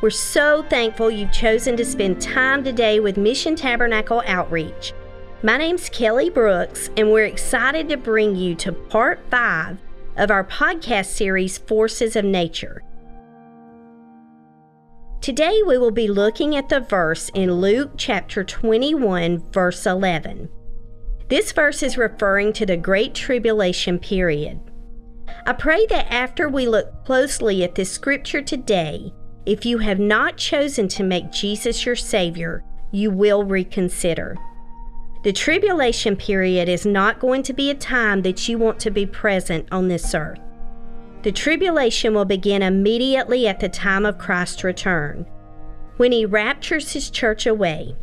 We're so thankful you've chosen to spend time today with Mission Tabernacle Outreach. My name's Kelly Brooks, and we're excited to bring you to part five of our podcast series, Forces of Nature. Today we will be looking at the verse in Luke chapter 21, verse 11. This verse is referring to the Great Tribulation period. I pray that after we look closely at this scripture today, if you have not chosen to make Jesus your Savior, you will reconsider. The tribulation period is not going to be a time that you want to be present on this earth. The tribulation will begin immediately at the time of Christ's return, when he raptures his church away.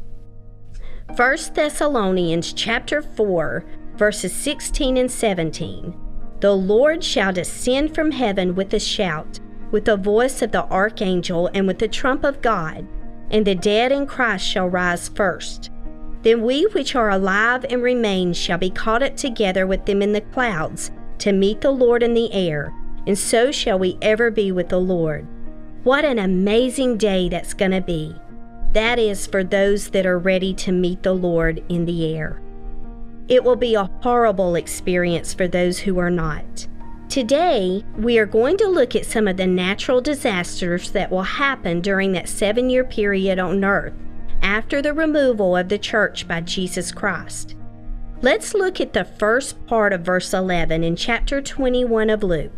1 Thessalonians chapter 4 verses 16 and 17. The Lord shall descend from heaven with a shout with the voice of the archangel and with the trump of God, and the dead in Christ shall rise first. Then we which are alive and remain shall be caught up together with them in the clouds to meet the Lord in the air, and so shall we ever be with the Lord. What an amazing day that's going to be! That is for those that are ready to meet the Lord in the air. It will be a horrible experience for those who are not. Today, we are going to look at some of the natural disasters that will happen during that seven year period on earth after the removal of the church by Jesus Christ. Let's look at the first part of verse 11 in chapter 21 of Luke.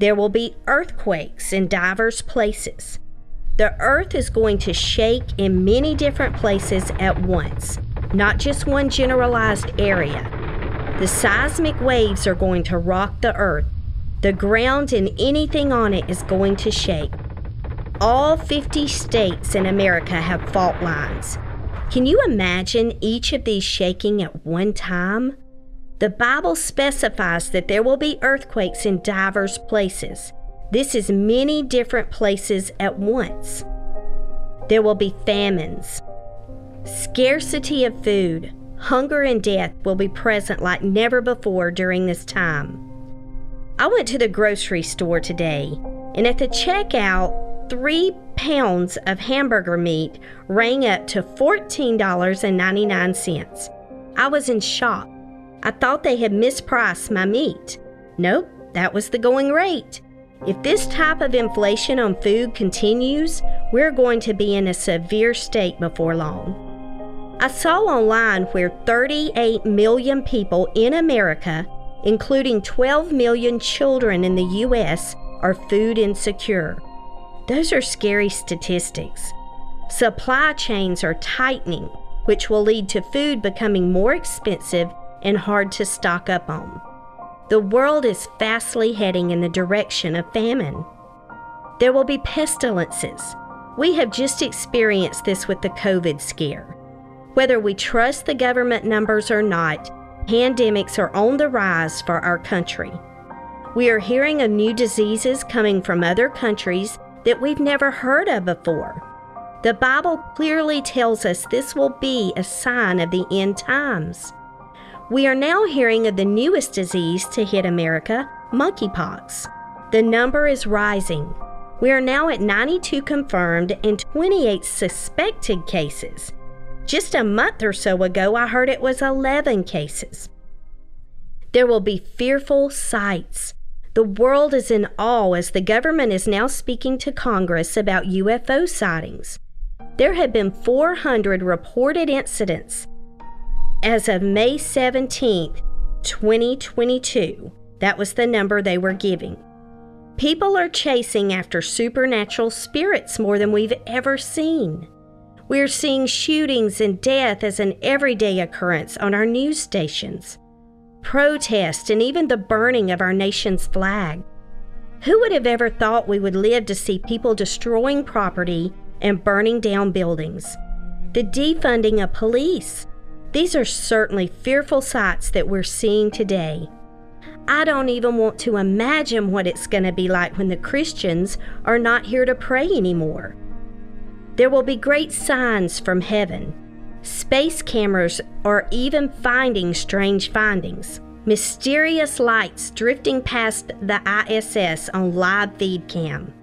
There will be earthquakes in divers places. The earth is going to shake in many different places at once, not just one generalized area. The seismic waves are going to rock the earth. The ground and anything on it is going to shake. All 50 states in America have fault lines. Can you imagine each of these shaking at one time? The Bible specifies that there will be earthquakes in divers places. This is many different places at once. There will be famines, scarcity of food, hunger and death will be present like never before during this time. I went to the grocery store today, and at the checkout, three pounds of hamburger meat rang up to $14.99. I was in shock. I thought they had mispriced my meat. Nope, that was the going rate. If this type of inflation on food continues, we're going to be in a severe state before long. I saw online where 38 million people in America, including 12 million children in the U.S., are food insecure. Those are scary statistics. Supply chains are tightening, which will lead to food becoming more expensive and hard to stock up on. The world is fastly heading in the direction of famine. There will be pestilences. We have just experienced this with the COVID scare. Whether we trust the government numbers or not, pandemics are on the rise for our country. We are hearing of new diseases coming from other countries that we've never heard of before. The Bible clearly tells us this will be a sign of the end times. We are now hearing of the newest disease to hit America, monkeypox. The number is rising. We are now at 92 confirmed and 28 suspected cases. Just a month or so ago, I heard it was 11 cases. There will be fearful sights. The world is in awe as the government is now speaking to Congress about UFO sightings. There have been 400 reported incidents as of May 17, 2022. That was the number they were giving. People are chasing after supernatural spirits more than we've ever seen. We're seeing shootings and death as an everyday occurrence on our news stations, protests, and even the burning of our nation's flag. Who would have ever thought we would live to see people destroying property and burning down buildings? The defunding of police, These are certainly fearful sights that we're seeing today. I don't even want to imagine what it's going to be like when the Christians are not here to pray anymore. There will be great signs from heaven. Space cameras are even finding strange findings. Mysterious lights drifting past the ISS on live feed cam.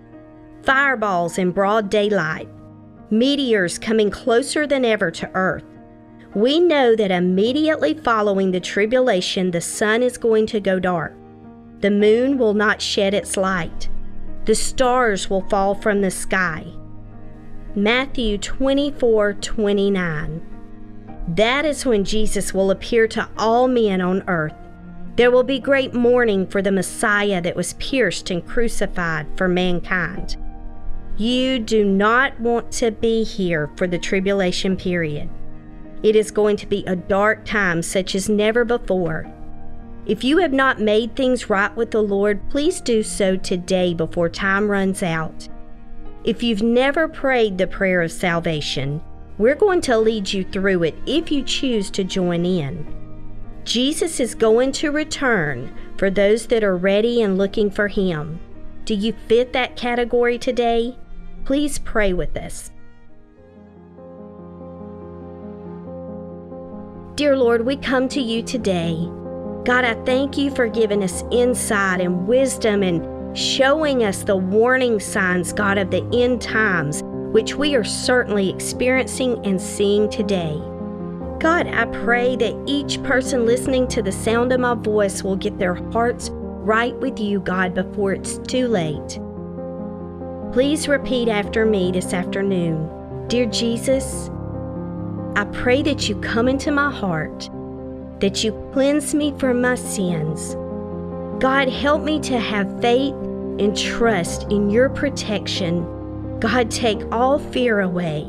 Fireballs in broad daylight. Meteors coming closer than ever to Earth. We know that immediately following the tribulation, the sun is going to go dark. The moon will not shed its light. The stars will fall from the sky. Matthew 24 29. That is when Jesus will appear to all men on earth. There will be great mourning for the Messiah that was pierced and crucified for mankind. You do not want to be here for the tribulation period. It is going to be a dark time such as never before. If you have not made things right with the Lord, please do so today before time runs out. If you've never prayed the prayer of salvation, we're going to lead you through it if you choose to join in. Jesus is going to return for those that are ready and looking for Him. Do you fit that category today? Please pray with us. Dear Lord, we come to you today. God, I thank you for giving us insight and wisdom and showing us the warning signs, God, of the end times, which we are certainly experiencing and seeing today. God, I pray that each person listening to the sound of my voice will get their hearts right with you, God, before it's too late. Please repeat after me this afternoon Dear Jesus, I pray that you come into my heart, that you cleanse me from my sins. God, help me to have faith and trust in your protection. God, take all fear away.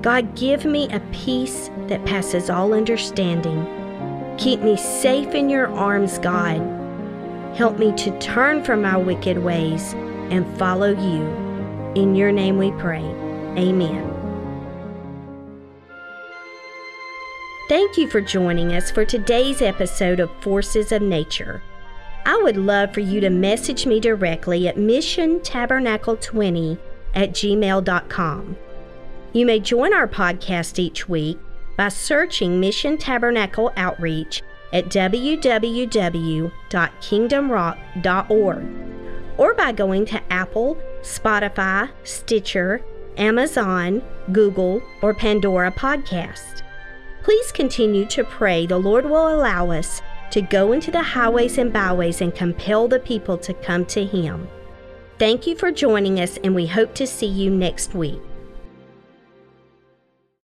God, give me a peace that passes all understanding. Keep me safe in your arms, God. Help me to turn from my wicked ways and follow you. In your name we pray. Amen. Thank you for joining us for today's episode of Forces of Nature. I would love for you to message me directly at missiontabernacle20 at gmail.com. You may join our podcast each week by searching Mission Tabernacle Outreach at www.kingdomrock.org or by going to Apple, Spotify, Stitcher, Amazon, Google, or Pandora Podcast. Please continue to pray the Lord will allow us to go into the highways and byways and compel the people to come to Him. Thank you for joining us, and we hope to see you next week.